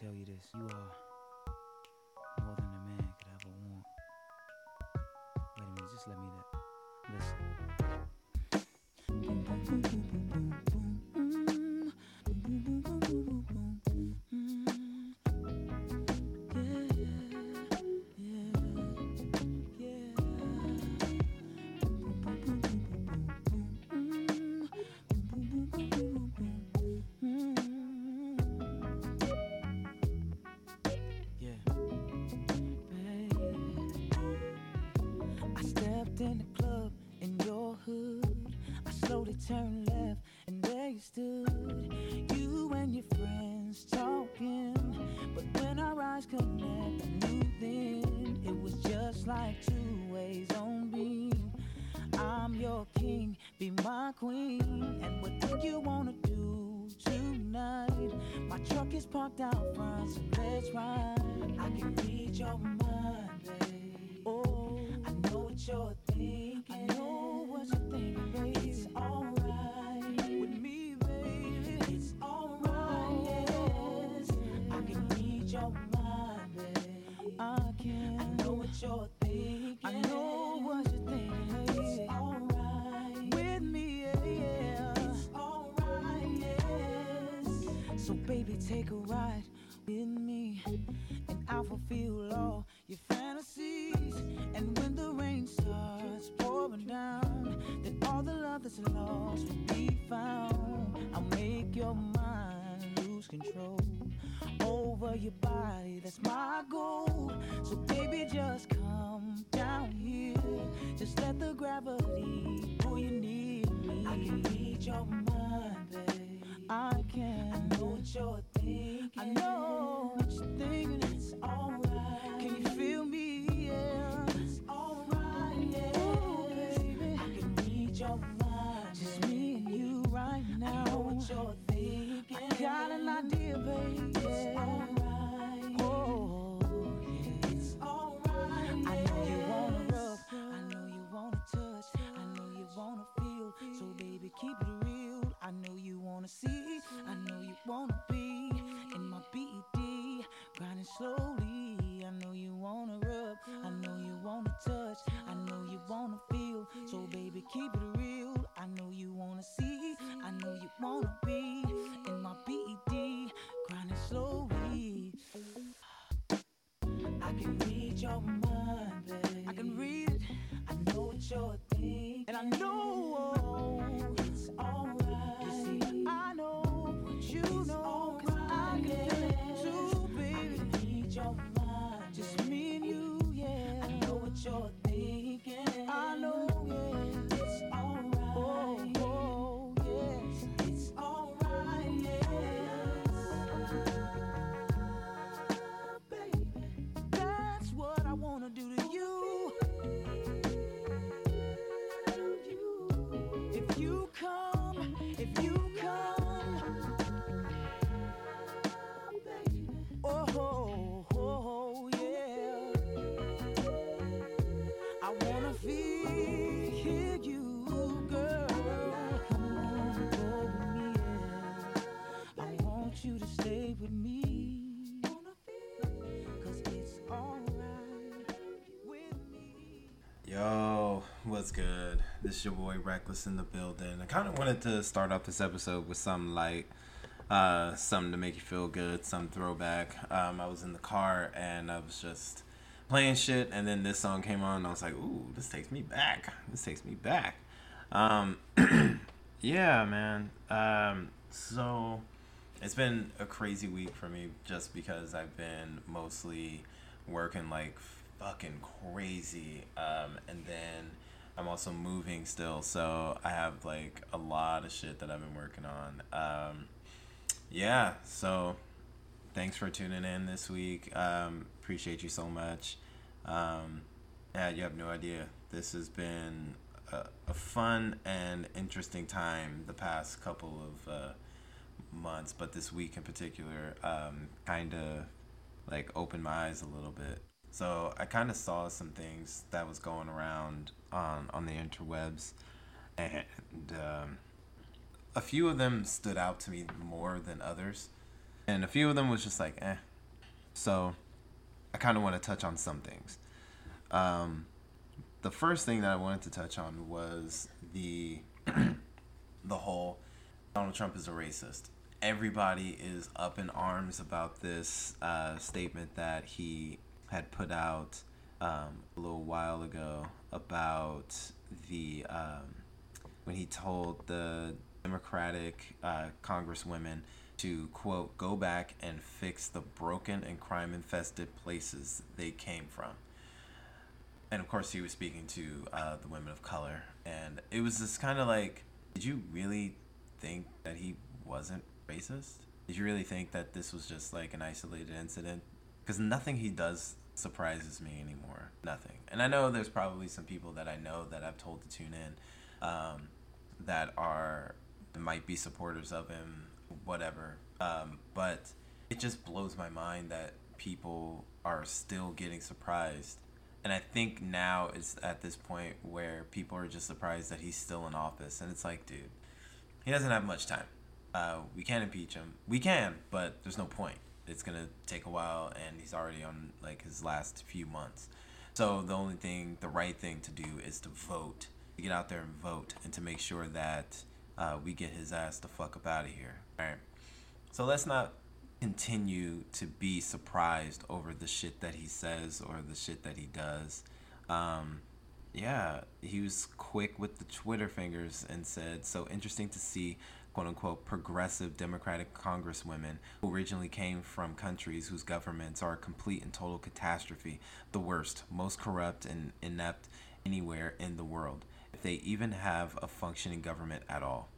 tell you this. You are more than a man could ever want. Wait a minute, just let me that. Listen. Baby, take a ride with me, and I'll fulfill all your fantasies. And when the rain starts pouring down, then all the love that's lost will be found. I'll make your mind lose control over your body. That's my goal. So baby, just come down here. Just let the gravity pull you near me. I can read your mind, babe. I can. What you're thinking. I know what you're thinking. It's alright. Can you feel me? Yeah. It's alright. Yeah. Ooh, baby. I can read your mind. Just me and you right now. I know what you're thinking. I got an idea, baby. It's alright. Oh, yeah. It's alright. I know you wanna rub. I know you wanna touch. I know you wanna feel. So baby, keep it real. I know you wanna see. I know you wanna be in my BED, grinding slowly. I know you wanna rub. I know you wanna touch. I know you wanna feel. So baby, keep it real. I know you wanna see. I know you wanna be in my BED, grinding slowly. I can read your mind, babe. I can read it. I know what you're thinking. And I know it's alright. You see, I know I This is your boy Reckless in the building. I kind of wanted to start off this episode with some light, uh, something to make you feel good, some throwback. Um, I was in the car and I was just playing shit, and then this song came on, and I was like, "Ooh, this takes me back. This takes me back." Um, yeah, man. Um, so it's been a crazy week for me just because I've been mostly working like fucking crazy. Um, and then I'm also moving still, so I have like a lot of shit that I've been working on. Um, yeah, so thanks for tuning in this week. Um, appreciate you so much. Um, yeah, you have no idea. This has been a, a fun and interesting time the past couple of uh, months, but this week in particular, um, kind of like opened my eyes a little bit. So I kind of saw some things that was going around on on the interwebs, and um, a few of them stood out to me more than others, and a few of them was just like, eh, So I kind of want to touch on some things. Um, the first thing that I wanted to touch on was the the whole Donald Trump is a racist. Everybody is up in arms about this uh, statement that he had put out um, a little while ago about the um, when he told the Democratic uh, congresswomen to quote go back and fix the broken and crime infested places they came from. And of course he was speaking to uh, the women of color. And it was just kind of like did you really think that he wasn't racist? Did you really think that this was just like an isolated incident? Because nothing he does surprises me anymore nothing and i know there's probably some people that i know that i've told to tune in um, that are might be supporters of him whatever um, but it just blows my mind that people are still getting surprised and I think now it's at this point where people are just surprised that he's still in office, and it's like, dude, he doesn't have much time. Uh, we can't impeach him. We can, but there's no point. It's gonna take a while, and he's already on like his last few months. So the only thing, the right thing to do is to vote, to get out there and vote, and to make sure that uh, we get his ass the fuck up out of here. All right. So let's not continue to be surprised over the shit that he says or the shit that he does. Um, yeah, he was quick with the Twitter fingers and said, So interesting to see, quote unquote, progressive Democratic congresswomen who originally came from countries whose governments are a complete and total catastrophe, the worst, most corrupt and inept anywhere in the world, if they even have a functioning government at all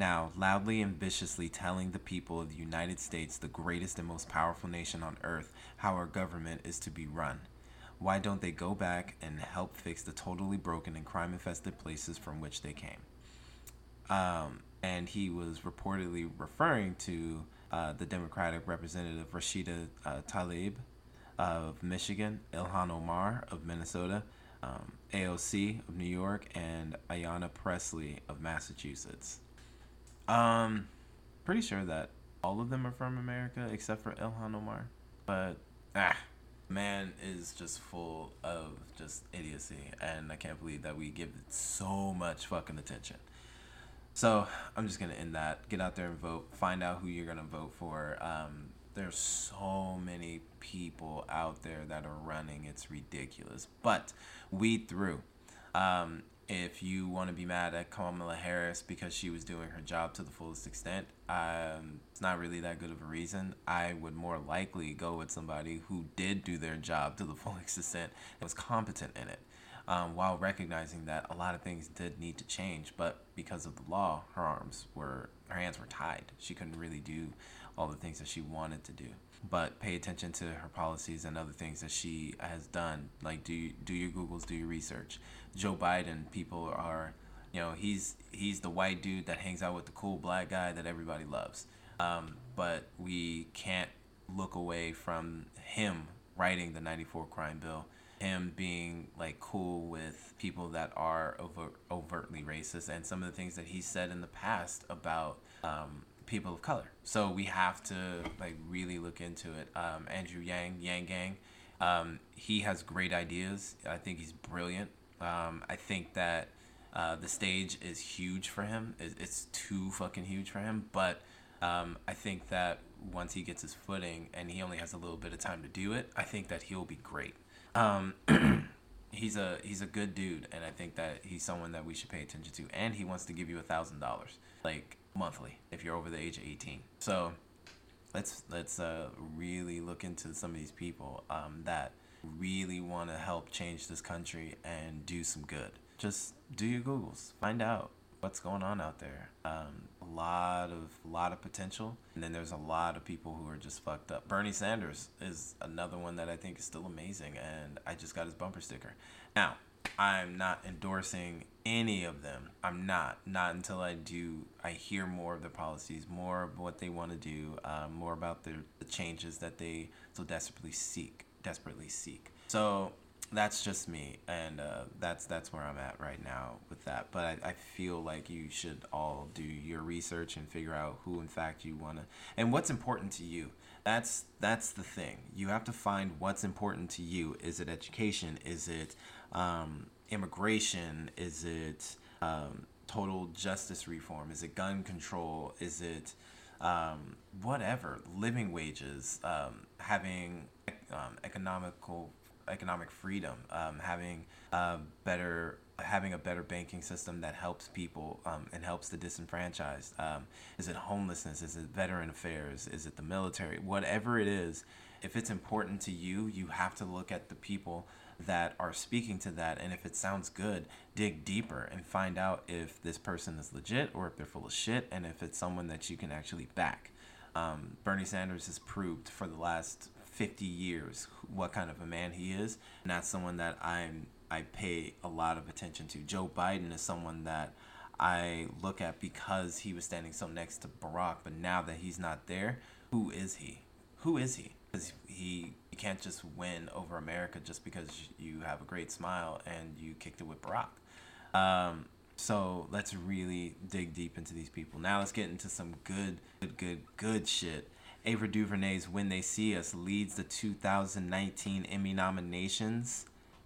now loudly and viciously telling the people of the United States, the greatest and most powerful nation on earth, how our government is to be run. Why don't they go back and help fix the totally broken and crime infested places from which they came? Um, and he was reportedly referring to uh, the Democratic Representative Rashida uh, Tlaib of Michigan, Ilhan Omar of Minnesota, um, AOC of New York, and Ayanna Pressley of Massachusetts. Um, pretty sure that all of them are from America except for Ilhan Omar. But ah, man is just full of just idiocy, and I can't believe that we give it so much fucking attention. So I'm just gonna end that. Get out there and vote. Find out who you're gonna vote for. Um, there's so many people out there that are running. It's ridiculous. But weed through. Um, if you want to be mad at Kamala Harris because she was doing her job to the fullest extent, um, it's not really that good of a reason. I would more likely go with somebody who did do their job to the fullest extent and was competent in it, um, while recognizing that a lot of things did need to change. But because of the law, her arms were, her hands were tied. She couldn't really do all the things that she wanted to do but pay attention to her policies and other things that she has done. Like do do your googles, do your research. Joe Biden, people are, you know, he's he's the white dude that hangs out with the cool black guy that everybody loves. Um, but we can't look away from him writing the 94 crime bill him being like cool with people that are over, overtly racist and some of the things that he said in the past about um, people of color. So we have to like really look into it. Um, Andrew Yang, Yang Gang, um, he has great ideas. I think he's brilliant. Um, I think that uh, the stage is huge for him. It's too fucking huge for him. But um, I think that once he gets his footing and he only has a little bit of time to do it, I think that he'll be great. Um, he's a he's a good dude, and I think that he's someone that we should pay attention to. And he wants to give you a thousand dollars, like monthly, if you're over the age of eighteen. So let's let's uh, really look into some of these people um, that really want to help change this country and do some good. Just do your googles, find out what's going on out there. Um, a lot of lot of potential, and then there's a lot of people who are just fucked up. Bernie Sanders is another one that I think is still amazing, and I just got his bumper sticker. Now, I'm not endorsing any of them. I'm not. Not until I do. I hear more of their policies, more of what they want to do, uh, more about the, the changes that they so desperately seek desperately seek. So that's just me, and uh, that's that's where I'm at right now with that. But I, I feel like you should all do your research and figure out who, in fact, you want to, and what's important to you. That's that's the thing. You have to find what's important to you. Is it education? Is it um, immigration? Is it um, total justice reform? Is it gun control? Is it um, whatever living wages? Um, having um, economical economic freedom, um, having a better having a better banking system that helps people um, and helps the disenfranchised. Um, is it homelessness? Is it veteran affairs? Is it the military? Whatever it is, if it's important to you, you have to look at the people that are speaking to that. And if it sounds good, dig deeper and find out if this person is legit or if they're full of shit and if it's someone that you can actually back. Um, Bernie Sanders has proved for the last 50 years what kind of a man he is that's someone that i'm i pay a lot of attention to. Joe biden is someone that i look at because he was standing so next to barack but now that he's not there who is he? Who is he? Because he you can't just win over america just because you have a great smile and you kicked it with barack. Um, so let's really dig deep into these people. Now let's get into some good good good good shit Ava DuVernay's When They See Us leads the 2019 Emmy nominations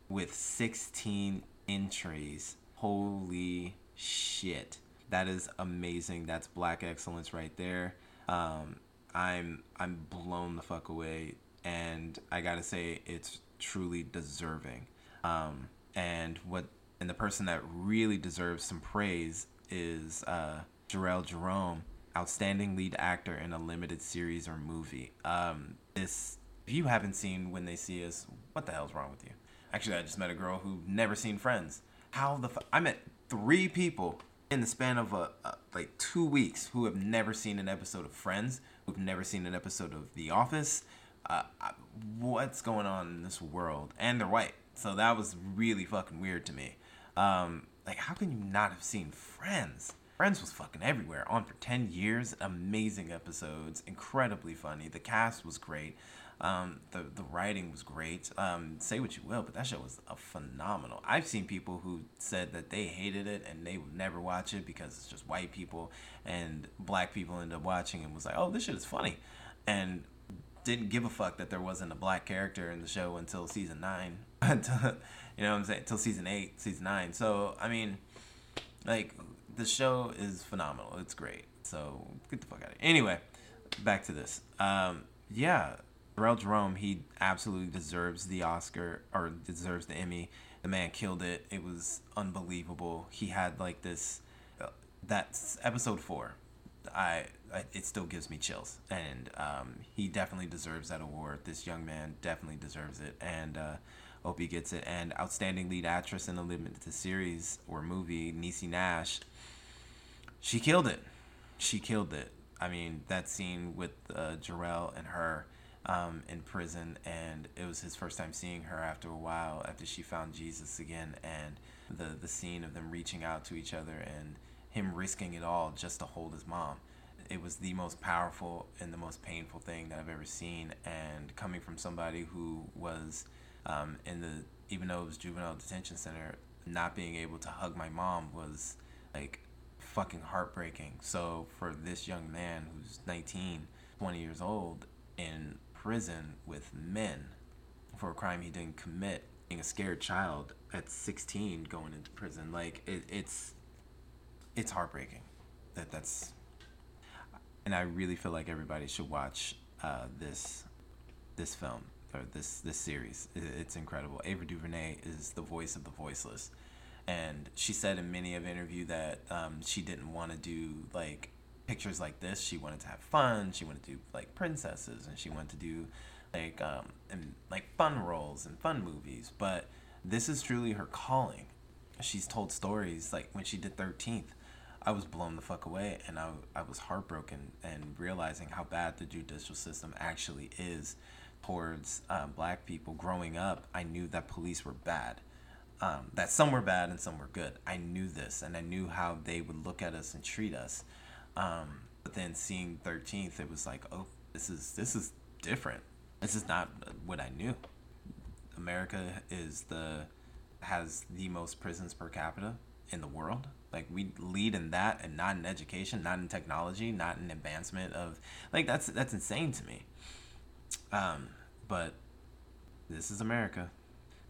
with 16 entries. Holy shit. That is amazing. That's black excellence right there. Um, I'm I'm blown the fuck away and I got to say it's truly deserving. Um, and what and the person that really deserves some praise is uh, Jharrel Jerome outstanding lead actor in a limited series or movie. Um, this, if you haven't seen When They See Us, what the hell's wrong with you? Actually, I just met a girl who never seen Friends. How the fuck? I met three people in the span of a, a, like two weeks who have never seen an episode of Friends, who've never seen an episode of The Office. Uh, what's going on in this world? And they're white, so that was really fucking weird to me. Um, like, how can you not have seen Friends? Friends was fucking everywhere. On for 10 years. Amazing episodes. Incredibly funny. The cast was great. Um, the, the writing was great. Um, say what you will, but that show was a phenomenal. I've seen people who said that they hated it and they would never watch it because it's just white people and black people ended up watching and was like, oh, this shit is funny. And didn't give a fuck that there wasn't a black character in the show until season nine. you know what I'm saying? Until season eight, season nine. So, I mean, like, the show is phenomenal. It's great. So get the fuck out of here. Anyway, back to this. Um, yeah, Jharrel Jerome, he absolutely deserves the Oscar or deserves the Emmy. The man killed it. It was unbelievable. He had like this. Uh, that's episode four. I, I, it still gives me chills, and um, he definitely deserves that award. This young man definitely deserves it, and uh, hope he gets it. And outstanding lead actress in a limited series or movie, Niecy Nash she killed it. She killed it. I mean, that scene with uh, Jharrel and her um, in prison, and it was his first time seeing her after a while, after she found Jesus again, and the the scene of them reaching out to each other and him risking it all just to hold his mom. It was the most powerful and the most painful thing that I've ever seen, and coming from somebody who was um, in the even though it was juvenile detention center, not being able to hug my mom was like fucking heartbreaking. So for this young man who's 19, 20 years old in prison with men for a crime he didn't commit, being a scared child at 16 going into prison, like it, it's it's heartbreaking. That that's and I really feel like everybody should watch uh, this this film or this this series. It's incredible. Ava DuVernay is the voice of the voiceless and she said in many of interview that um, she didn't want to do like pictures like this. She wanted to have fun. She wanted to do like princesses and she wanted to do like um and like fun roles and fun movies. But this is truly her calling. She's told stories like when she did 13th i was blown the fuck away and i, I was heartbroken and realizing how bad the judicial system actually is towards uh, black people. Growing up i knew that police were bad um, that some were bad and some were good. I knew this, and I knew how they would look at us and treat us. Um, but then seeing Thirteenth, it was like, oh, this is this is different. This is not what I knew. America is the has the most prisons per capita in the world. Like we lead in that and not in education, not in technology, not in advancement of like that's that's insane to me. Um, but this is America.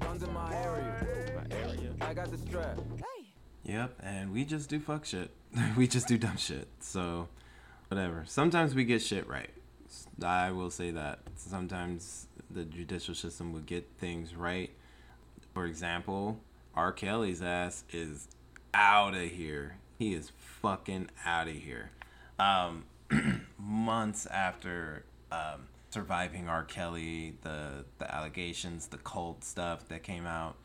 Guns in my area. My area. I got the strap. Yep, and we just do fuck shit. we just do dumb shit. So, whatever. Sometimes we get shit right. I will say that. Sometimes the judicial system will get things right. For example, R. Kelly's ass is out of here. He is fucking out of here. Um, months after um, surviving R. Kelly, the the allegations, the cult stuff that came out,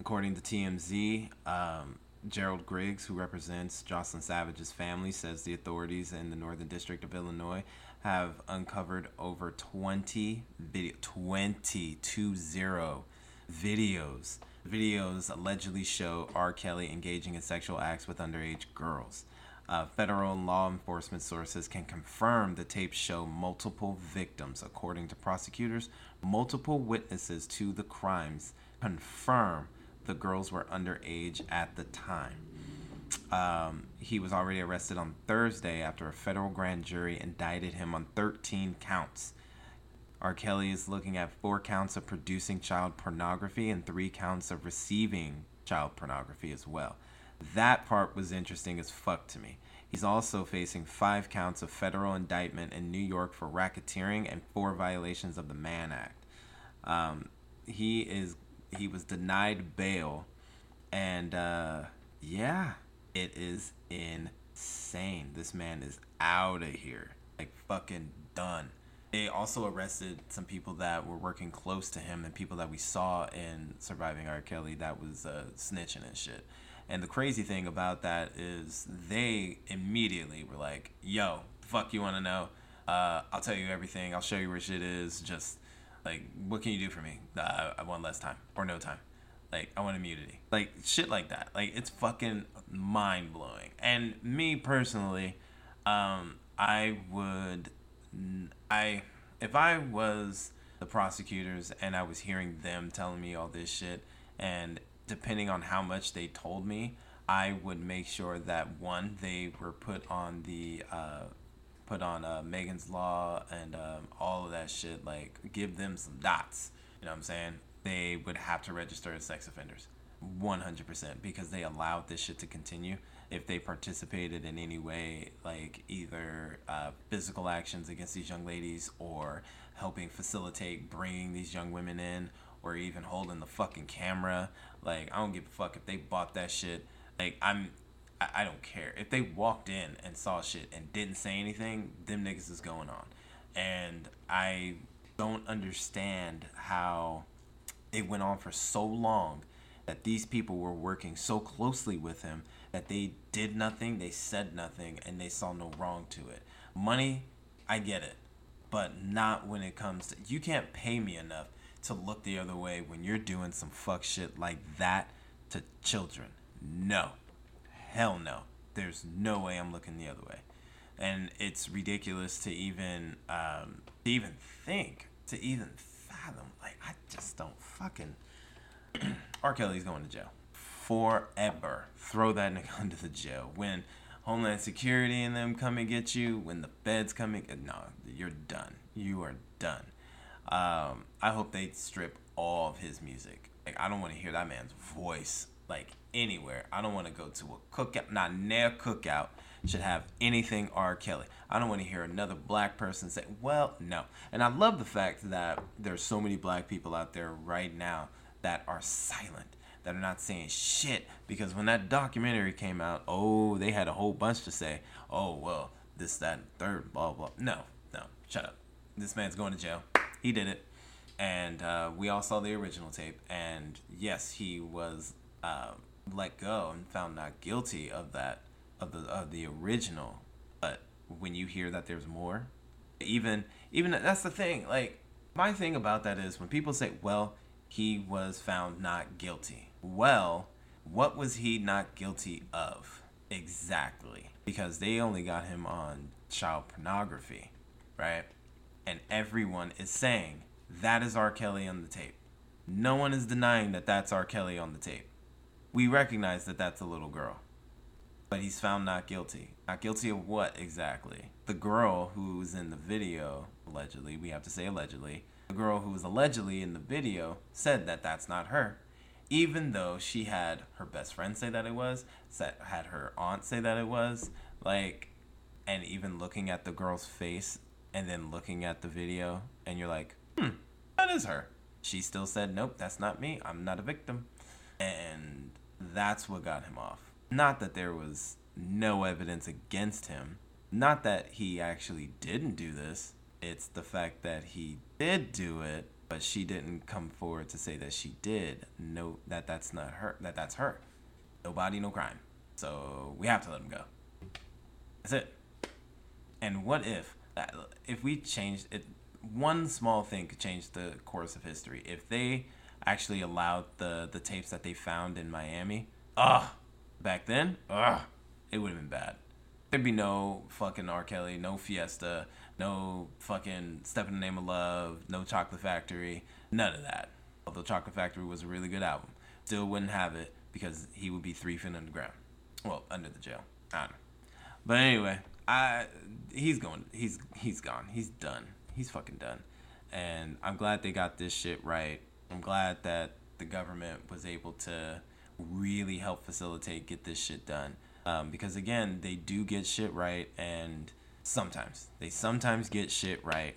according to TMZ, um, Gerald Griggs, who represents Jocelyn Savage's family, says the authorities in the Northern District of Illinois have uncovered over 20 video 20 0 videos. Videos allegedly show R. Kelly engaging in sexual acts with underage girls. Uh, federal law enforcement sources can confirm the tapes show multiple victims. According to prosecutors, multiple witnesses to the crimes confirm the girls were underage at the time. Um, he was already arrested on Thursday after a federal grand jury indicted him on 13 counts. R. Kelly is looking at four counts of producing child pornography and three counts of receiving child pornography as well. That part was interesting as fuck to me. He's also facing five counts of federal indictment in New York for racketeering and four violations of the Mann Act. Um, he is he was denied bail, and uh, yeah, it is insane. This man is out of here, like fucking done. They also arrested some people that were working close to him and people that we saw in Surviving R. Kelly that was uh, snitching and shit. And the crazy thing about that is they immediately were like, yo, fuck you want to know? Uh, I'll tell you everything. I'll show you where shit is. Just like, what can you do for me? Uh, I want less time or no time. Like, I want immunity. Like, shit like that. Like, it's fucking mind blowing. And me personally, um, I would, I, if I was the prosecutors and I was hearing them telling me all this shit and depending on how much they told me, I would make sure that one they were put on the uh, put on uh, Megan's Law and um, all of that shit. Like give them some dots. You know what I'm saying? They would have to register as sex offenders, 100% because they allowed this shit to continue. If they participated in any way, like either uh, physical actions against these young ladies or helping facilitate bringing these young women in or even holding the fucking camera. Like, I don't give a fuck if they bought that shit. Like, I'm, I, don't care. If they walked in and saw shit and didn't say anything, them niggas is going on. And I don't understand how it went on for so long that these people were working so closely with him that they did nothing, they said nothing, and they saw no wrong to it. Money, I get it, but not when it comes to. You can't pay me enough to look the other way when you're doing some fuck shit like that to children. No. Hell no. There's no way I'm looking the other way. And it's ridiculous to even um, to even think, to even fathom. Like I just don't fucking R. Kelly's going to jail. Forever. Throw that nigga under the jail. When Homeland Security and them come and get you, when the feds come and no, you're done. You are done. Um, I hope they strip all of his music. Like I don't want to hear that man's voice like anywhere. I don't want to go to a cookout. Not near cookout should have anything R. Kelly. I don't want to hear another black person say, "Well, no." And I love the fact that there's so many black people out there right now that are silent, that are not saying shit. Because when that documentary came out, oh, they had a whole bunch to say. Oh, well, this, that, and third, blah, blah. No, no, shut up. This man's going to jail. He did it. and uh, we all saw the original tape. And yes, he was uh, let go and found not guilty of that of the of the original. But when you hear that there's more, even even that's the thing. Like my thing about that is when people say, "Well, he was found not guilty." Well, what was he not guilty of exactly? Because they only got him on child pornography, right? And everyone is saying that is R. Kelly on the tape. No one is denying that that's R. Kelly on the tape. We recognize that that's a little girl. But he's found not guilty. Not guilty of what exactly? The girl who's in the video, allegedly, we have to say allegedly, the girl who was allegedly in the video said that that's not her. Even though she had her best friend say that it was, had her aunt say that it was, like, and even looking at the girl's face and then looking at the video, and you're like, hmm, that is her. She still said, nope, that's not me. I'm not a victim. And that's what got him off. Not that there was no evidence against him. Not that he actually didn't do this. It's the fact that he did do it, but she didn't come forward to say that she did. No, that that's not her. That that's her. No body, no crime. So we have to let him go. That's it. And what if, if we changed it? one small thing could change the course of history. If they actually allowed the the tapes that they found in Miami, ugh, back then, ugh, it would have been bad. There'd be no fucking R. Kelly, no Fiesta, no fucking Step in the Name of Love, no Chocolate Factory, none of that. Although Chocolate Factory was a really good album, still wouldn't have it because he would be three feet underground. Well, under the jail. I don't know. But anyway, I he's going. He's he's gone. He's done he's fucking done. And I'm glad they got this shit right. I'm glad that the government was able to really help facilitate get this shit done. Um, because again, they do get shit right, and sometimes they sometimes get shit right,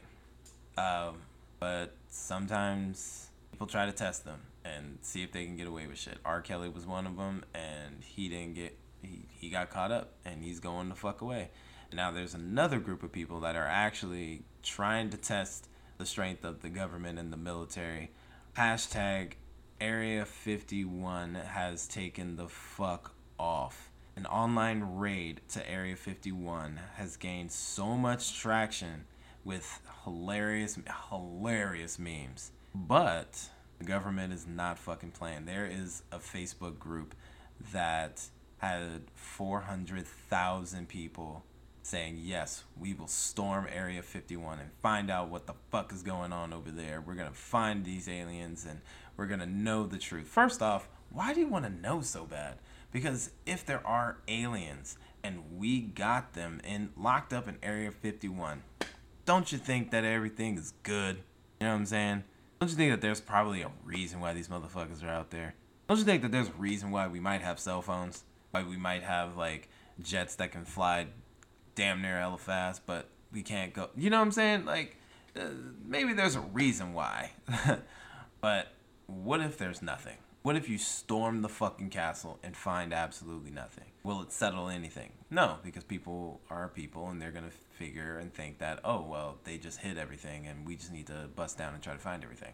um, but sometimes people try to test them and see if they can get away with shit. R. Kelly was one of them, and he didn't get he, he got caught up, and he's going the fuck away. Now there's another group of people that are actually trying to test the strength of the government and the military. Hashtag Area 51 has taken the fuck off. An online raid to Area 51 has gained so much traction with hilarious, hilarious memes. But the government is not fucking playing. There is a Facebook group that had 400,000 people saying, yes, we will storm Area 51 and find out what the fuck is going on over there. We're going to find these aliens and we're going to know the truth. First off, why do you want to know so bad? Because if there are aliens and we got them in locked up in Area 51, don't you think that everything is good? You know what I'm saying? Don't you think that there's probably a reason why these motherfuckers are out there? Don't you think that there's a reason why we might have cell phones? Why we might have like jets that can fly damn near hella fast, but we can't go. You know what I'm saying? Like, uh, maybe there's a reason why. but what if there's nothing? What if you storm the fucking castle and find absolutely nothing? Will it settle anything? No, because people are people and they're going to figure and think that, oh, well, they just hit everything and we just need to bust down and try to find everything.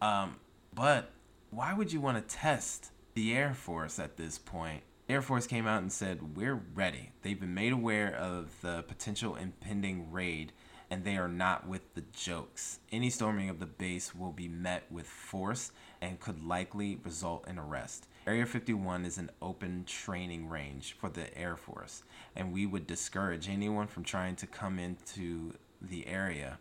Um, but why would you want to test the Air Force at this point Air Force came out and said, We're ready. They've been made aware of the potential impending raid, and they are not with the jokes. Any storming of the base will be met with force and could likely result in arrest. Area 51 is an open training range for the Air Force, and we would discourage anyone from trying to come into the area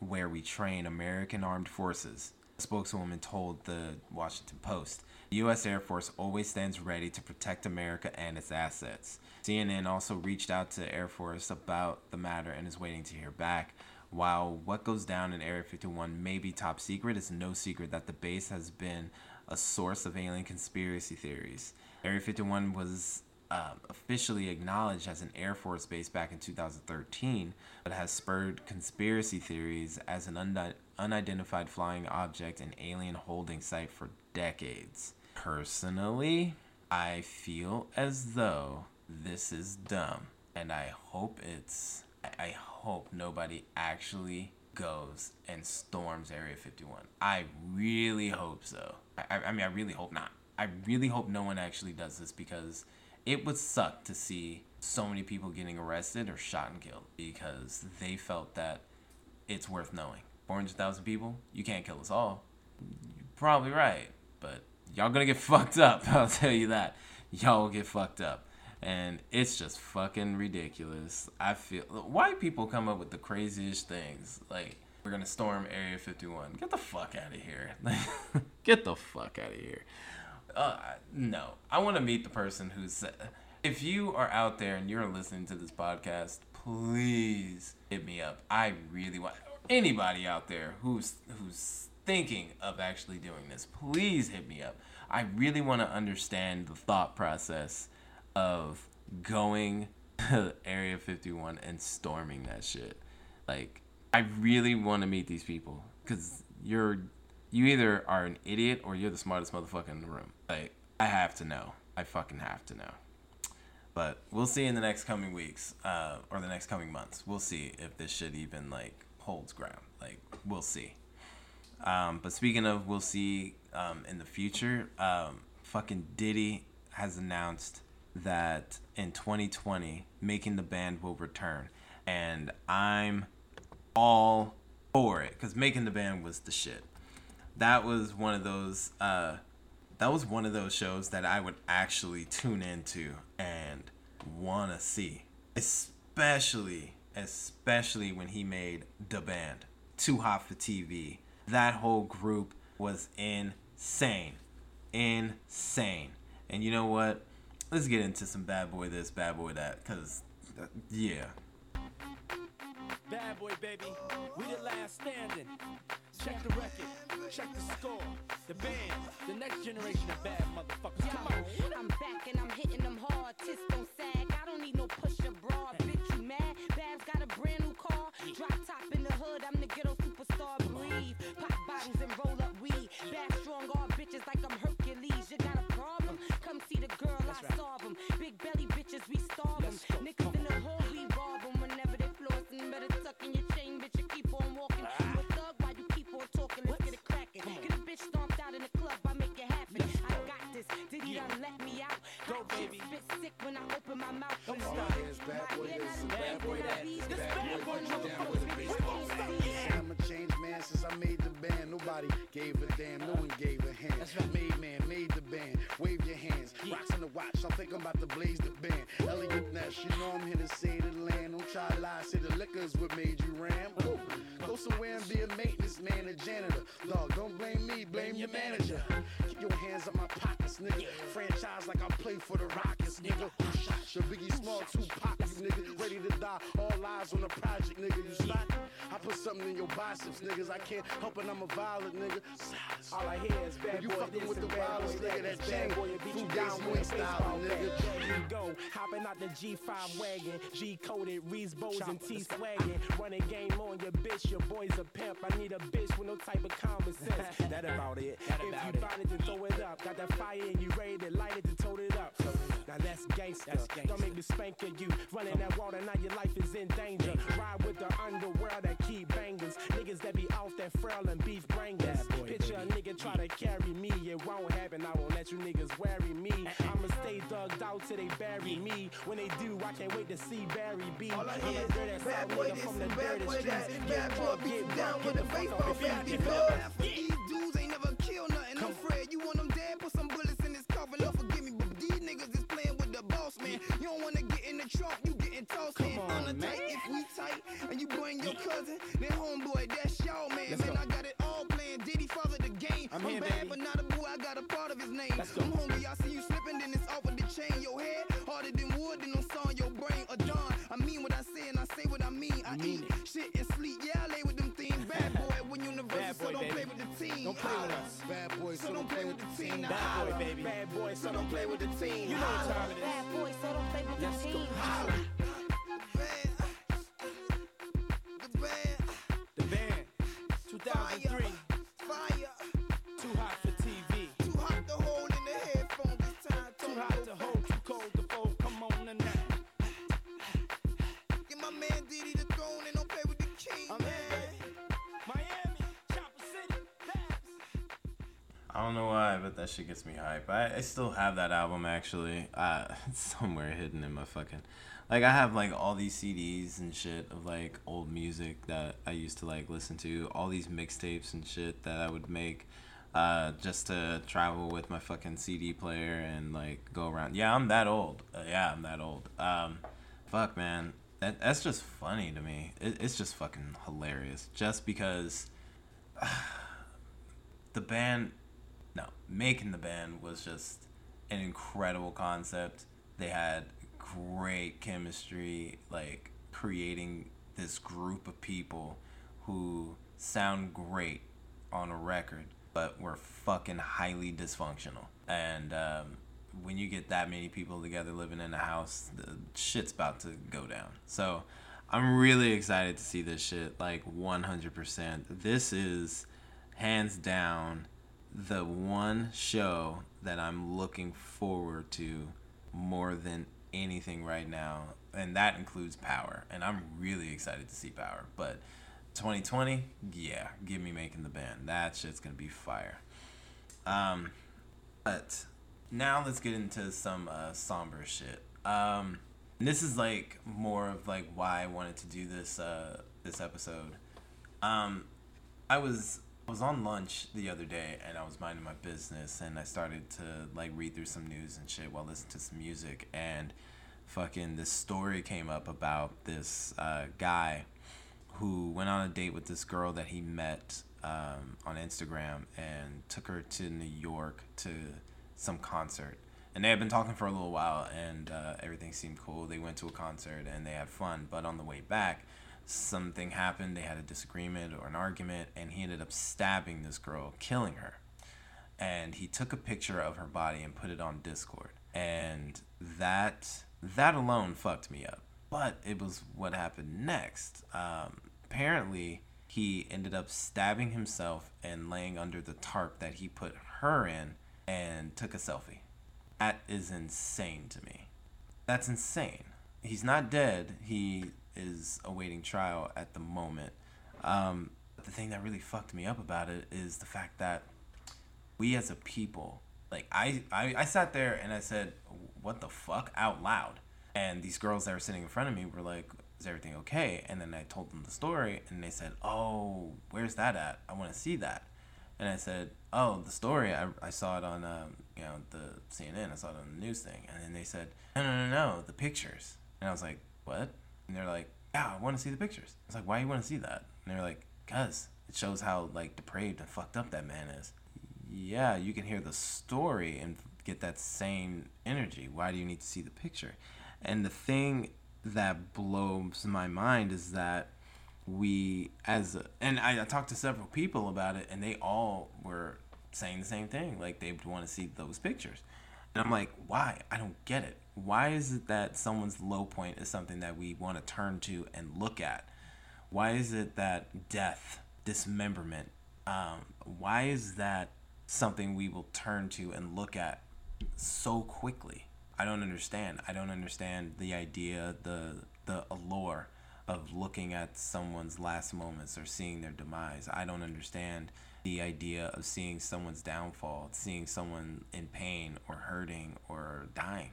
where we train American armed forces. A spokeswoman told the Washington Post. The U.S. Air Force always stands ready to protect America and its assets. CNN also reached out to Air Force about the matter and is waiting to hear back. While what goes down in Area 51 may be top secret, it's no secret that the base has been a source of alien conspiracy theories. Area 51 was uh, officially acknowledged as an Air Force base back in 2013, but has spurred conspiracy theories as an unidentified flying object and alien holding site for decades. Personally, I feel as though this is dumb, and I hope it's. I hope nobody actually goes and storms Area 51. I really hope so. I, I mean, I really hope not. I really hope no one actually does this because it would suck to see so many people getting arrested or shot and killed because they felt that it's worth knowing. 400,000 people, you can't kill us all. You're probably right, but y'all gonna get fucked up. I'll tell you that. Y'all will get fucked up. And it's just fucking ridiculous. I feel white people come up with the craziest things. Like, we're gonna storm Area 51. Get the fuck out of here. get the fuck out of here. Uh, no, I want to meet the person who said. If you are out there and you're listening to this podcast, please hit me up. I really want anybody out there who's who's thinking of actually doing this. Please hit me up. I really want to understand the thought process of going to Area 51 and storming that shit. Like, I really want to meet these people because you're you either are an idiot or you're the smartest motherfucker in the room. Like, I have to know. I fucking have to know. But we'll see in the next coming weeks, uh, or the next coming months. We'll see if this shit even like holds ground. Like, we'll see. Um, but speaking of, we'll see um, in the future. Um, fucking Diddy has announced that in 2020, making the band will return, and I'm all for it because making the band was the shit. That was one of those. Uh, that was one of those shows that I would actually tune into and wanna see, especially especially when he made the band Too Hot for TV. That whole group was insane, insane. And you know what? Let's get into some bad boy this, bad boy that, cause uh, yeah. Bad boy, baby. We the last standing. Check the record. Check the score. The band. The next generation of bad motherfuckers. Come on. I'm back and I'm hitting them hard. Tits don't sag. I don't need no hood. I'm the ghetto superstar. Breathe. Pop bottles and roll up weed. Bad strong all bitches like I'm Hercules. You got a problem? Come see the girl. I solve 'em. Big belly bitches, we starve 'em. Niggas in the hole, we rob 'em whenever they flossing. Better tuck in your chain, bitch. You keep on walking. Ah. You a thug while you keep on talking. Let's get it cracking. Get a bitch stomped out in the club. I make it happen. I got this. Did he done let me out? Go, baby. Spit sick when I open my mouth. Don't stop. Bad boy this, bad boy that. This bad bad boy gave a damn, no one gave a hand. Made man, made the band. Wave your hands. Rocks on the watch, I think I'm about to blaze the band. Eliot Ness, you know I'm here to say the land. Don't try to lie, say the liquor's what made you ram. Go somewhere and be a maintenance man, a janitor. Dog, don't blame me, blame your manager. Keep your hands up my pockets, nigga. Franchise like I play for the Rockets, nigga. Who shot your Biggie Small, Tupac, you nigga. Ready to die, all lies on the project, nigga. You slot? Something in your biceps, niggas. I can't help it, I'm a violent nigga. All I hear is bad you boy fucking with the boy nigga, that chain, boy will beat you food down days, you with a ain't baseball styling, nigga. There you go, hopping out the G5 wagon, G-coded, Reese Bows and T swagging, running game on your bitch. Your boy's a pimp. I need a bitch with no type of common sense. that about it. if you find it, then throw it up. Got that fire and you ready to light it to tote it up. Now that's gangsta. Don't make me spank you. Running that water, now your life is in danger. Ride with the underworld that keep. Niggas that be off that frail and beef bangers. Picture a nigga try to carry me. It won't happen. I won't let you niggas worry me. I'ma stay thugged out till they bury me. When they do, I can't wait to see Barry B. All I hear is dirty bad boy this from the and bad boy that. Bad boy beat get down with the baseball off. If you bat because these dudes ain't never killed nothing. I'm afraid you want them dead, put some bullets in his coffin. Lord forgive me, but these niggas is playing with the boss, man. You don't wanna get in the trunk, you getting tossed, man. on, On the man. tight, if we tight, and you bring your cousin, then homeboy, that's y'all, man. Let's man, go. I got it all playing. Diddy father the game. I'm I'm, here, bad, baby. but not a boy. I got a part of his name. Let's go. I'm hungry, I see you slipping, then it's off with the chain. Your head harder than wood, then I'm sawing your brain. Uh, a dawn. I mean what I say, and I say what I mean. I mean eat shit Don't play with us. Bad boy, So don't play with the team. Now Bad boy, holla. baby. Bad boy, So don't play with the team. You know what time it is. Bad boy, so don't play with Let's the go. team. That shit gets me hype. I, I still have that album actually. Uh, it's somewhere hidden in my fucking. Like I have like all these CDs and shit of like old music that I used to like listen to. All these mixtapes and shit that I would make. Uh, just to travel with my fucking CD player and like go around. Yeah, I'm that old. Uh, yeah, I'm that old. Um, fuck, man, that that's just funny to me. It, it's just fucking hilarious. Just because the band, no, making the band was just an incredible concept. They had great chemistry, like creating this group of people who sound great on a record but were fucking highly dysfunctional. And um, when you get that many people together living in a house, the shit's about to go down. So I'm really excited to see this shit. Like 100%. This is hands down the one show that I'm looking forward to more than anything right now. And that includes Power. And I'm really excited to see Power. But 2020, yeah, give me making the band. That shit's gonna be fire. Um, but now let's get into some uh, somber shit. Um, this is like more of like why I wanted to do this uh, this episode. Um, I was I was on lunch the other day and I was minding my business and I started to like read through some news and shit while listening to some music and fucking this story came up about this uh, guy who went on a date with this girl that he met um, on Instagram and took her to New York to some concert. And they had been talking for a little while, and uh, everything seemed cool. They went to a concert and they had fun. But on the way back, something happened. They had a disagreement or an argument, and he ended up stabbing this girl, killing her. And he took a picture of her body and put it on Discord. And that that alone fucked me up. But it was what happened next. Um, apparently, he ended up stabbing himself and laying under the tarp that he put her in and took a selfie. That is insane to me. That's insane. He's not dead. He is awaiting trial at the moment. Um, the thing that really fucked me up about it is the fact that we as a people, like I, I, I sat there and I said, "What the fuck?" out loud and these girls that were sitting in front of me were like, "Is everything okay?" And then I told them the story, and they said, "Oh, where's that at? I want to see that." And I said, "Oh, the story. I, I saw it on um, you know the CNN. I saw it on the news thing." And then they said, "No, no, no, no, the pictures." And I was like, "What?" And they're like, "Yeah, I want to see the pictures." I was like, "Why you want to see that?" And they're like, "Cause it shows how like depraved and fucked up that man is." Yeah, you can hear the story and get that same energy. Why do you need to see the picture? And the thing that blows my mind is that we, as a, and I, I talked to several people about it, and they all were saying the same thing. Like they want to see those pictures. And I'm like, why? I don't get it. Why is it that someone's low point is something that we want to turn to and look at? Why is it that death, dismemberment, um, why is that something we will turn to and look at so quickly? I don't understand. I don't understand the idea, the the allure of looking at someone's last moments or seeing their demise. I don't understand the idea of seeing someone's downfall, seeing someone in pain or hurting or dying.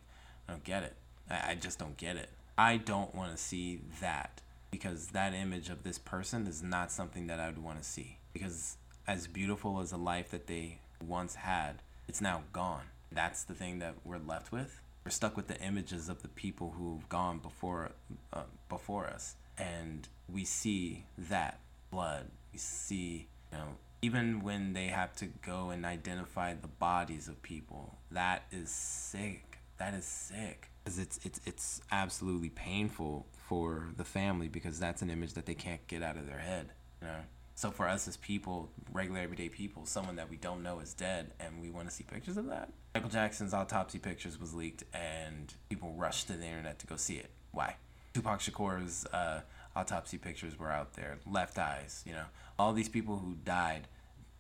I don't get it. I, I just don't get it. I don't want to see that because that image of this person is not something that I would want to see. Because as beautiful as a life that they once had, it's now gone. That's the thing that we're left with we're stuck with the images of the people who've gone before uh, before us and we see that blood we see you know even when they have to go and identify the bodies of people that is sick that is sick because it's it's it's absolutely painful for the family because that's an image that they can't get out of their head you know so for us as people, regular everyday people, someone that we don't know is dead, and we want to see pictures of that. Michael Jackson's autopsy pictures was leaked, and people rushed to the internet to go see it. Why? Tupac Shakur's uh, autopsy pictures were out there. Left Eye's, you know, all these people who died.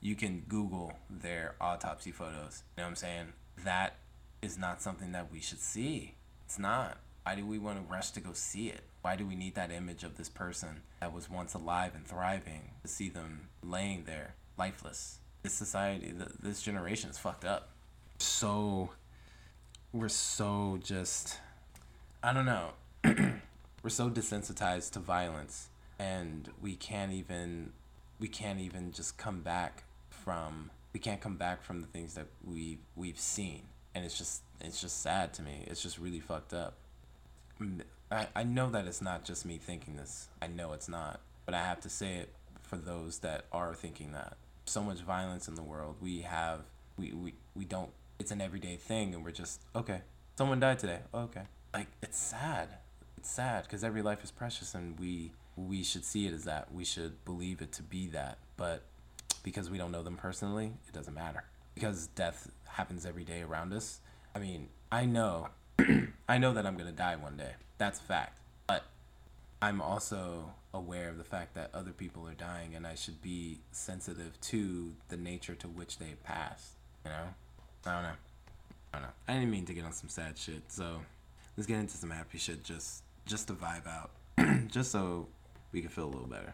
You can Google their autopsy photos. You know what I'm saying? That is not something that we should see. It's not. Why do we want to rush to go see it? Why do we need that image of this person that was once alive and thriving to see them laying there lifeless? this society, th- this generation is fucked up. So, we're so just, I don't know, we're so desensitized to violence, and we can't even, we can't even just come back from, we can't come back from the things that we we've seen, and it's just, it's just sad to me. It's just really fucked up. I, I know that it's not just me thinking this. I know it's not. But I have to say it for those that are thinking that. So much violence in the world. We have we, we, we don't it's an everyday thing and we're just okay. Someone died today. Okay. Like it's sad. It's sad because every life is precious and we we should see it as that. We should believe it to be that. But because we don't know them personally, it doesn't matter. Because death happens every day around us. I mean, I know I know that I'm gonna die one day. That's a fact. But I'm also aware of the fact that other people are dying and I should be sensitive to the nature to which they pass. You know? I don't know. I don't know. I didn't mean to get on some sad shit, so let's get into some happy shit just just to vibe out. just so we can feel a little better.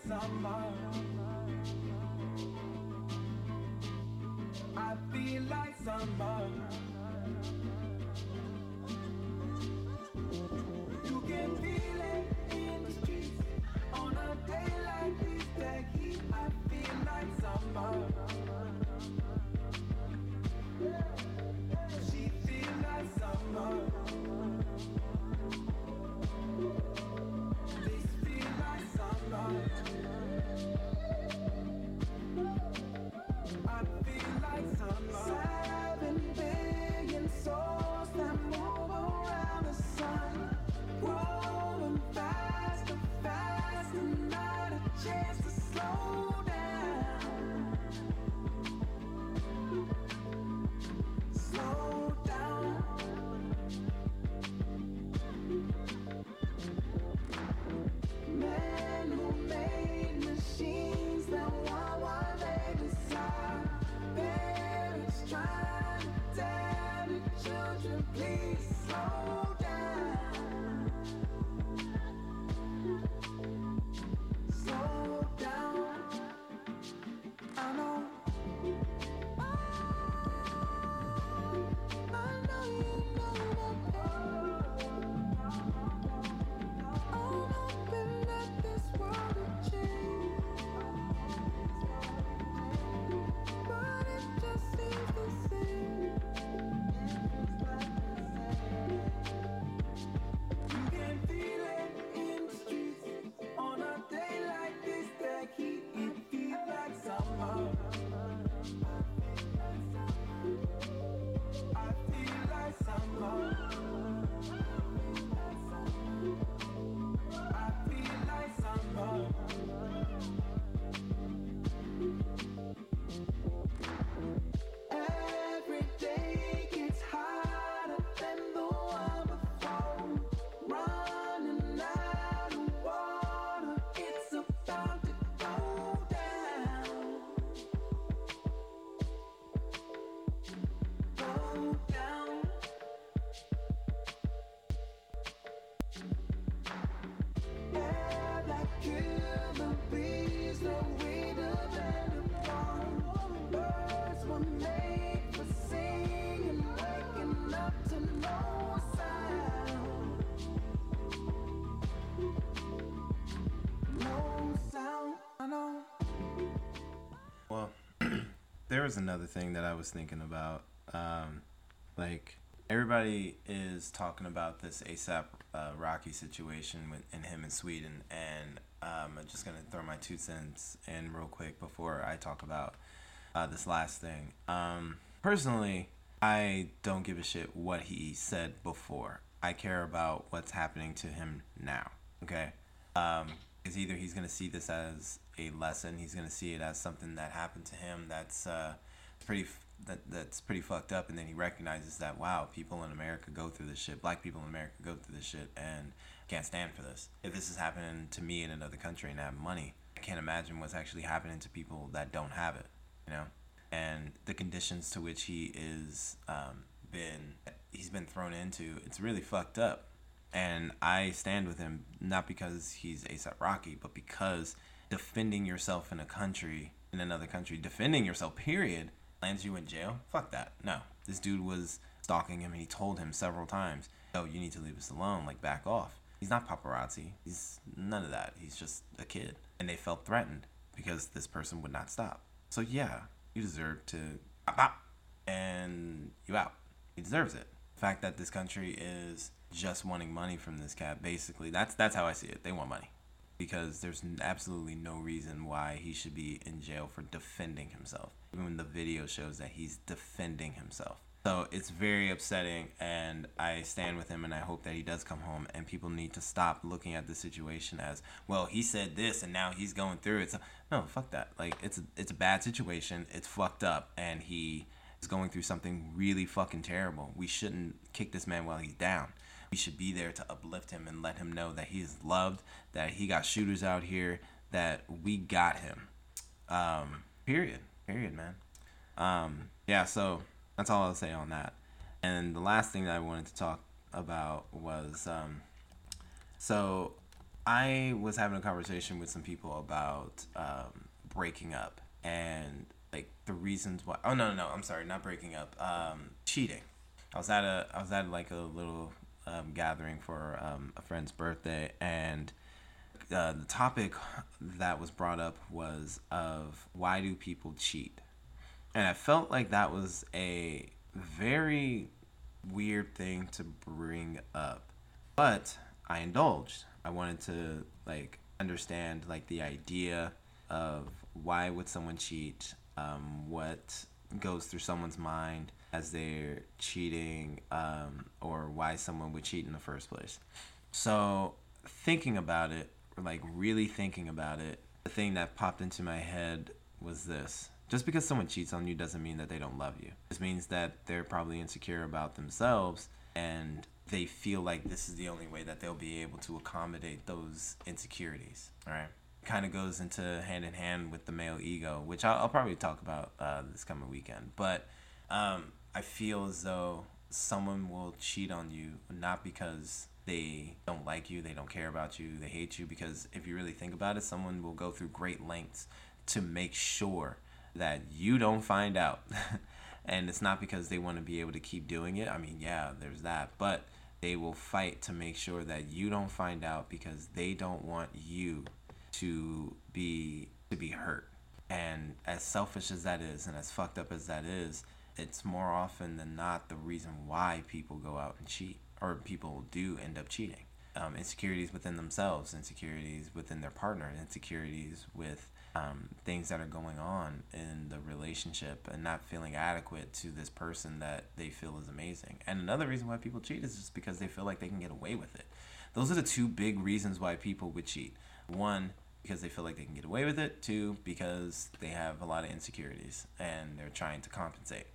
summer. I feel like summer. I know. There was another thing that I was thinking about. Um, like everybody is talking about this ASAP uh, Rocky situation with and him in Sweden, and um, I'm just gonna throw my two cents in real quick before I talk about uh, this last thing. Um, personally, I don't give a shit what he said before. I care about what's happening to him now. Okay, um, is either he's gonna see this as a lesson. He's gonna see it as something that happened to him. That's uh, pretty that that's pretty fucked up. And then he recognizes that wow, people in America go through this shit. Black people in America go through this shit, and can't stand for this. If this is happening to me in another country and I have money, I can't imagine what's actually happening to people that don't have it. You know, and the conditions to which he is um, been he's been thrown into. It's really fucked up. And I stand with him not because he's ASAP Rocky, but because defending yourself in a country, in another country, defending yourself, period, lands you in jail. Fuck that. No. This dude was stalking him and he told him several times, oh, you need to leave us alone, like back off. He's not paparazzi. He's none of that. He's just a kid. And they felt threatened because this person would not stop. So yeah, you deserve to pop, and you out. He deserves it. The fact that this country is just wanting money from this cat, basically, that's that's how I see it. They want money because there's absolutely no reason why he should be in jail for defending himself. Even when the video shows that he's defending himself. So it's very upsetting, and I stand with him, and I hope that he does come home. And people need to stop looking at the situation as, well, he said this, and now he's going through it. So, no, fuck that. Like it's a, it's a bad situation. It's fucked up, and he is going through something really fucking terrible. We shouldn't kick this man while he's down. We should be there to uplift him and let him know that he is loved, that he got shooters out here, that we got him. Um, period. Period, man. Um, yeah, so that's all I'll say on that. And the last thing that I wanted to talk about was um, so I was having a conversation with some people about um, breaking up and like the reasons why. Oh no, no, no! I'm sorry, not breaking up. Um, cheating. I was at a I was at like a little um, gathering for um, a friend's birthday, and uh, the topic that was brought up was of why do people cheat, and I felt like that was a very weird thing to bring up, but I indulged. I wanted to like understand like the idea of why would someone cheat, um, what goes through someone's mind as they're cheating, um, or why someone would cheat in the first place. So thinking about it, like really thinking about it, the thing that popped into my head was this. Just because someone cheats on you doesn't mean that they don't love you. This means that they're probably insecure about themselves and they feel like this is the only way that they'll be able to accommodate those insecurities. All right. Kind of goes into hand in hand with the male ego, which I'll, I'll probably talk about uh, this coming weekend. But um, I feel as though someone will cheat on you not because they don't like you, they don't care about you, they hate you. Because if you really think about it, someone will go through great lengths to make sure that you don't find out. and it's not because they want to be able to keep doing it. I mean, yeah, there's that. But they will fight to make sure that you don't find out because they don't want you to be to be hurt. And as selfish as that is and as fucked up as that is, it's more often than not the reason why people go out and cheat or people do end up cheating. Um, insecurities within themselves, insecurities within their partner, insecurities with um, things that are going on in the relationship and not feeling adequate to this person that they feel is amazing. And another reason why people cheat is just because they feel like they can get away with it. Those are the two big reasons why people would cheat. One, because they feel like they can get away with it. Two, because they have a lot of insecurities and they're trying to compensate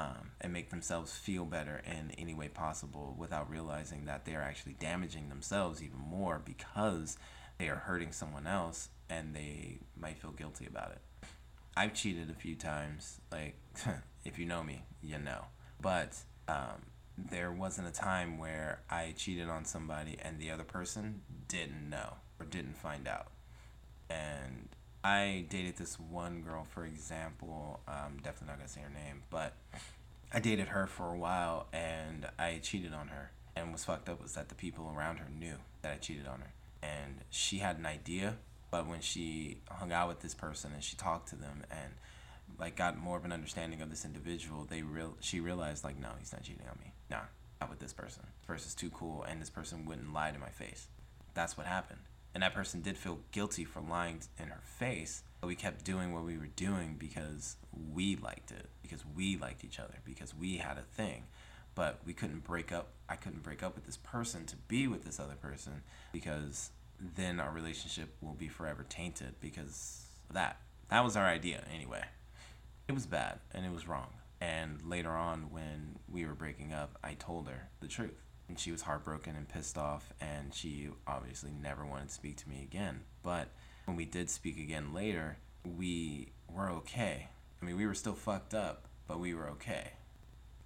um, and make themselves feel better in any way possible without realizing that they are actually damaging themselves even more because they are hurting someone else and they might feel guilty about it. I've cheated a few times. Like, if you know me, you know. But um, there wasn't a time where I cheated on somebody and the other person didn't know or didn't find out. And I dated this one girl, for example. I'm definitely not gonna say her name, but I dated her for a while and I cheated on her. And what's fucked up was that the people around her knew that I cheated on her. And she had an idea, but when she hung out with this person and she talked to them and like got more of an understanding of this individual, they real she realized like, no, he's not cheating on me. Nah, not with this person. This person's too cool, and this person wouldn't lie to my face. That's what happened. And that person did feel guilty for lying in her face, but we kept doing what we were doing because we liked it, because we liked each other, because we had a thing. But we couldn't break up. I couldn't break up with this person to be with this other person because then our relationship will be forever tainted because that. That was our idea anyway. It was bad and it was wrong. And later on, when we were breaking up, I told her the truth. And she was heartbroken and pissed off, and she obviously never wanted to speak to me again. But when we did speak again later, we were okay. I mean, we were still fucked up, but we were okay.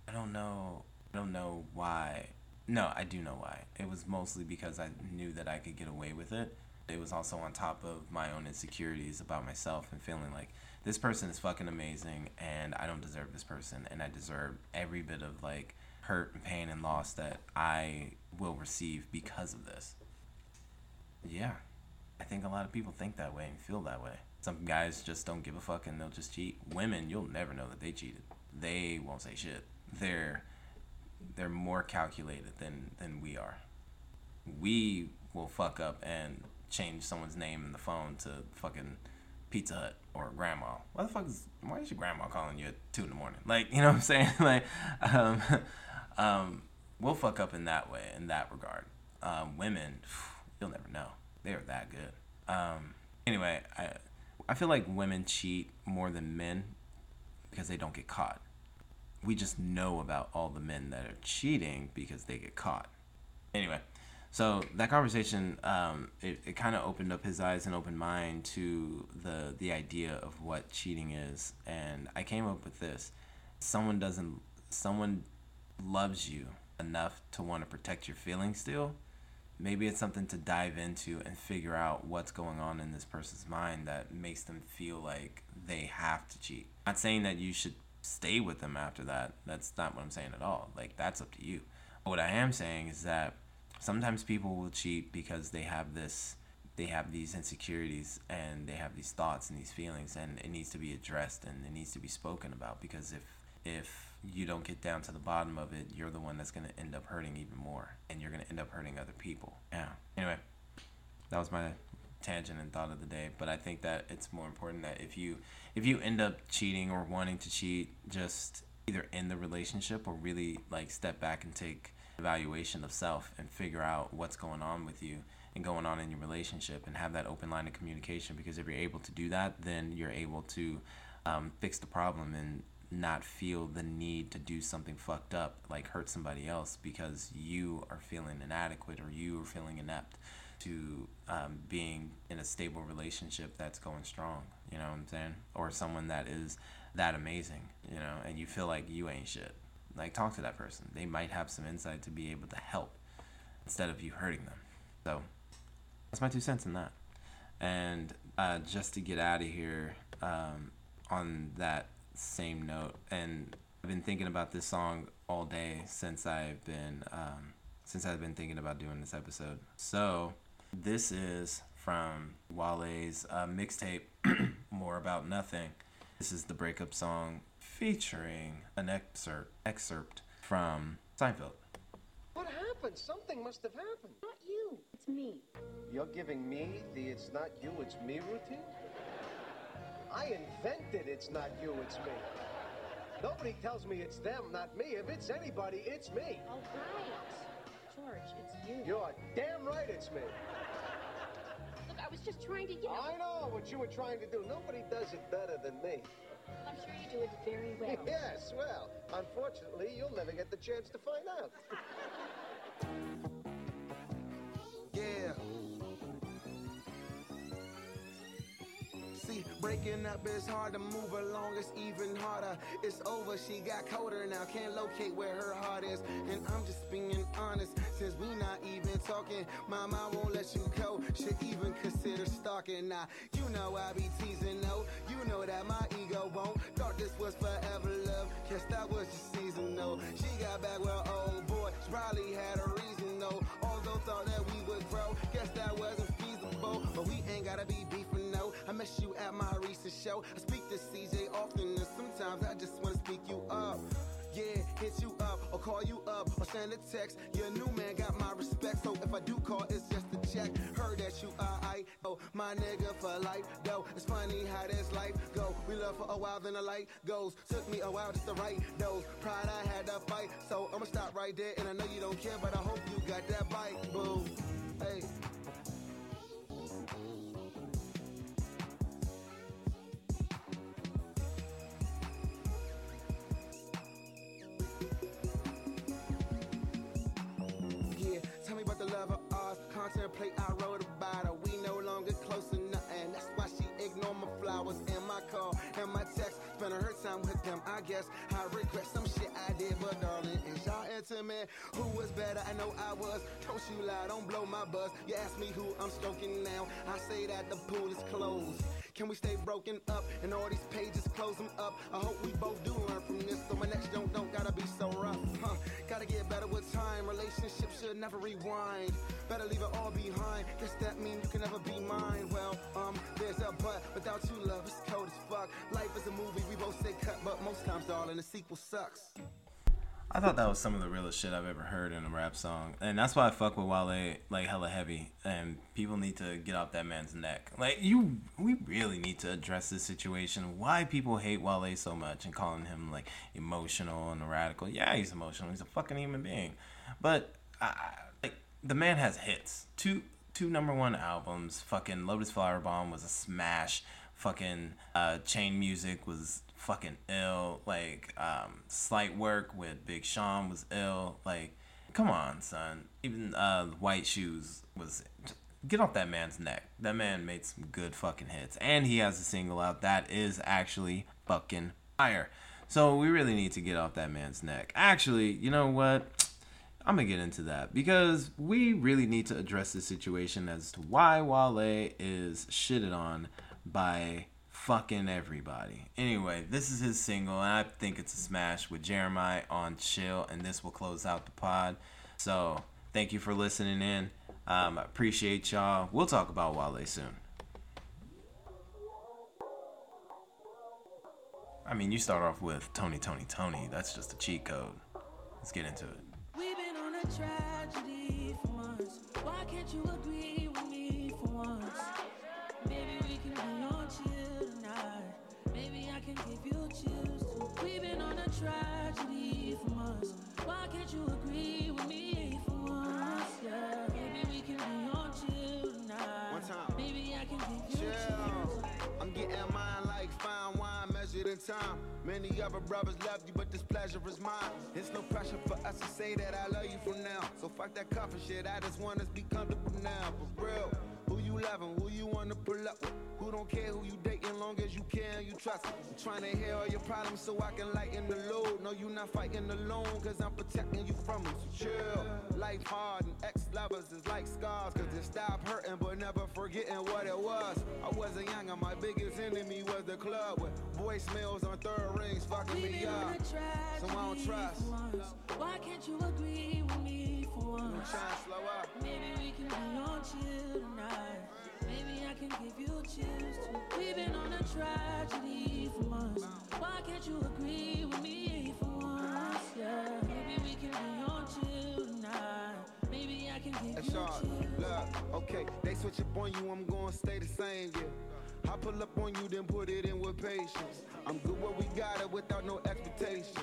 I don't know. I don't know why. No, I do know why. It was mostly because I knew that I could get away with it. It was also on top of my own insecurities about myself and feeling like this person is fucking amazing and I don't deserve this person and I deserve every bit of like hurt and pain and loss that I will receive because of this. Yeah. I think a lot of people think that way and feel that way. Some guys just don't give a fuck and they'll just cheat. Women, you'll never know that they cheated. They won't say shit. They're they're more calculated than than we are. We will fuck up and change someone's name in the phone to fucking Pizza Hut or grandma. Why the fuck is why is your grandma calling you at two in the morning? Like, you know what I'm saying? like, um, um, we'll fuck up in that way, in that regard. Um, women, you'll never know. They are that good. Um, anyway, I I feel like women cheat more than men because they don't get caught. We just know about all the men that are cheating because they get caught. Anyway, so that conversation, um, it, it kind of opened up his eyes and opened mine to the the idea of what cheating is, and I came up with this: someone doesn't, someone loves you enough to want to protect your feelings still. Maybe it's something to dive into and figure out what's going on in this person's mind that makes them feel like they have to cheat. I'm Not saying that you should stay with them after that. That's not what I'm saying at all. Like that's up to you. What I am saying is that sometimes people will cheat because they have this they have these insecurities and they have these thoughts and these feelings and it needs to be addressed and it needs to be spoken about because if if you don't get down to the bottom of it you're the one that's going to end up hurting even more and you're going to end up hurting other people. Yeah. Anyway that was my tangent and thought of the day but i think that it's more important that if you if you end up cheating or wanting to cheat just either end the relationship or really like step back and take evaluation of self and figure out what's going on with you and going on in your relationship and have that open line of communication because if you're able to do that then you're able to um, fix the problem and not feel the need to do something fucked up like hurt somebody else because you are feeling inadequate or you are feeling inept to um, being in a stable relationship that's going strong you know what i'm saying? Or someone that is that amazing you know and you feel like you ain't shit. Like talk to that person. They might have some insight to be able to help instead of you hurting them. So that's my two cents in that. And uh, just to get out of here um, on that same note and i've been thinking about this song all day since i've been um, since i've been thinking about doing this episode so this is from wale's uh, mixtape more about nothing this is the breakup song featuring an excerpt excerpt from seinfeld What happened? Something must have happened. Not you. It's me. You're giving me the it's not you, it's me routine? I invented it's not you, it's me. Nobody tells me it's them, not me. If it's anybody, it's me. All right. George, it's you. You're damn right it's me. Look, I was just trying to, you know. I know what you were trying to do. Nobody does it better than me. I'm sure you do it very well. yes, well, unfortunately, you'll never get the chance to find out. breaking up is hard to move along, it's even harder. It's over, she got colder now, can't locate where her heart is. And I'm just being honest, since we not even talking, my mind won't let you go. Should even consider stalking. Now, you know I be teasing, no. You know that my ego won't. Thought this was forever love, guess that was just seasonal. She got back with old boy, she probably had a reason though. Although thought that we would grow, guess that wasn't feasible. But we ain't gotta be beefing, I met you at my recent show. I speak to CJ often, and sometimes I just wanna speak you up. Yeah, hit you up or call you up or send a text. Your new man got my respect, so if I do call, it's just a check. Heard that you are I, oh my nigga for life, though. It's funny how this life go. We love for a while, then the light goes. Took me a while just to write those. Pride I had to fight, so I'ma stop right there. And I know you don't care, but I hope you got that bite, boo. Hey. Contemplate, I wrote about her. We no longer close to nothing. That's why she ignore my flowers and my call and my text. Spending her time with them, I guess. I regret some shit I did, but darling, is y'all intimate? Who was better? I know I was. Don't you lie, don't blow my buzz. You ask me who I'm stroking now. I say that the pool is closed. Can we stay broken up and all these pages close them up? I hope we both do learn from this. So my next joke don't gotta be so rough. Huh? Gotta get better with time. Relationships should never rewind. Better leave it all behind. Guess that mean you can never be mine. Well, um, there's a but. Without you, love, it's cold as fuck. Life is a movie, we both say cut, but most times, darling, the sequel sucks. I thought that was some of the realest shit I've ever heard in a rap song, and that's why I fuck with Wale like hella heavy. And people need to get off that man's neck. Like you, we really need to address this situation. Why people hate Wale so much and calling him like emotional and radical? Yeah, he's emotional. He's a fucking human being, but like the man has hits. Two two number one albums. Fucking Lotus Flower Bomb was a smash. Fucking uh, Chain Music was fucking ill. Like, um, Slight Work with Big Sean was ill. Like, come on, son. Even uh, White Shoes was. Get off that man's neck. That man made some good fucking hits. And he has a single out that is actually fucking fire. So we really need to get off that man's neck. Actually, you know what? I'm gonna get into that because we really need to address this situation as to why Wale is shitted on by fucking everybody. Anyway, this is his single, and I think it's a smash with Jeremih on Chill, and this will close out the pod. So, thank you for listening in. Um, I appreciate y'all. We'll talk about Wale soon. I mean, you start off with Tony, Tony, Tony. That's just a cheat code. Let's get into it. We've been on a tragedy for months. Why can't you agree with me for once? We've been on a tragedy for months. Why can't you agree with me for once? Yeah. Maybe we can be on chill tonight. One time. Maybe I can give you Chill. chills. I'm getting mine like fine wine measured in time. Many other brothers left you, but this pleasure is mine. It's no pressure for us to say that I love you from now. So fuck that coffee shit. I just want us to be comfortable now. For real. Who you loving? Who you wanna pull up with? Who don't care who you dating long as you can, you trust. I'm trying to hear all your problems so I can lighten the load. No, you not fighting alone, cause I'm protecting you from them. So chill. Life hard and ex-lovers is like scars. Cause it stop hurting but never forgetting what it was. I wasn't young and my biggest enemy was the club with voicemails on third rings fucking We've me up. So I don't trust. Why can't you agree with me for once? slow up. Maybe we can be on chill tonight. Maybe I can give you chills too. We've been on a tragedy for months. Why can't you agree with me for once? Yeah. Maybe we can be on chill tonight. Maybe I can give That's you all. chills. Look, okay, they switch up on you, I'm gonna stay the same, yeah. I pull up on you, then put it in with patience. I'm good where we got it without no expectations.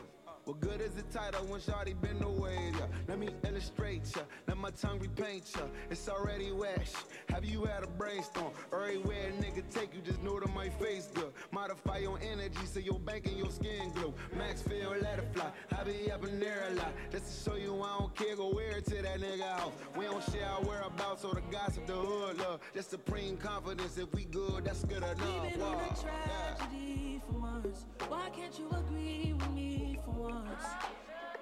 What good is the title when Shawty been away? Yeah. Let me illustrate ya, my tongue repaint ya. It's already wet. Have you had a brainstorm? Everywhere a nigga take you, just know that my face good. Modify your energy so your bank and your skin glow. Max feel, let it fly. I be up in there a lot. Just to show you I don't care, go wear it to that nigga house. We don't share our whereabouts or the gossip, the hood love. Just supreme confidence. If we good, that's good enough. We've been on Wow. a Yeah. for months. Why can't you agree with me for once?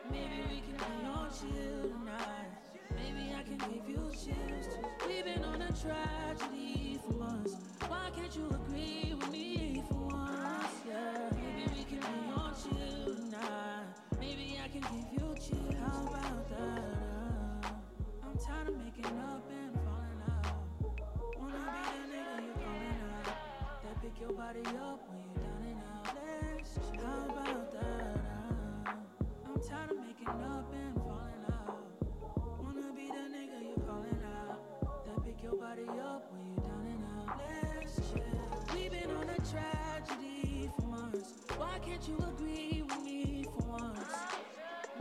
Maybe we can be on chill tonight. Maybe I can give you chills. We've been on a tragedy for once. Why can't you agree with me for once? Yeah, maybe we can be on chill tonight. Maybe I can give you a chills. How about that? Uh, I'm tired of making up and falling out. Wanna be the nigga you're calling out? That pick your body up when you're down and out. How about that? Uh, I'm tired of making up and falling out. party up when you're down and out. Let's chill. We've been on a tragedy for months. Why can't you agree with me for once?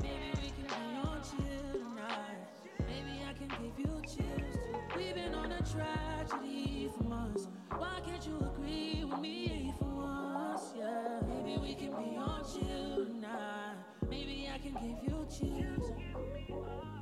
Maybe we can be on chill tonight. Maybe I can give you chills. We've been on a tragedy for months. Why can't you agree with me for once? Yeah. Maybe we can be on chill tonight. Maybe I can give you chills.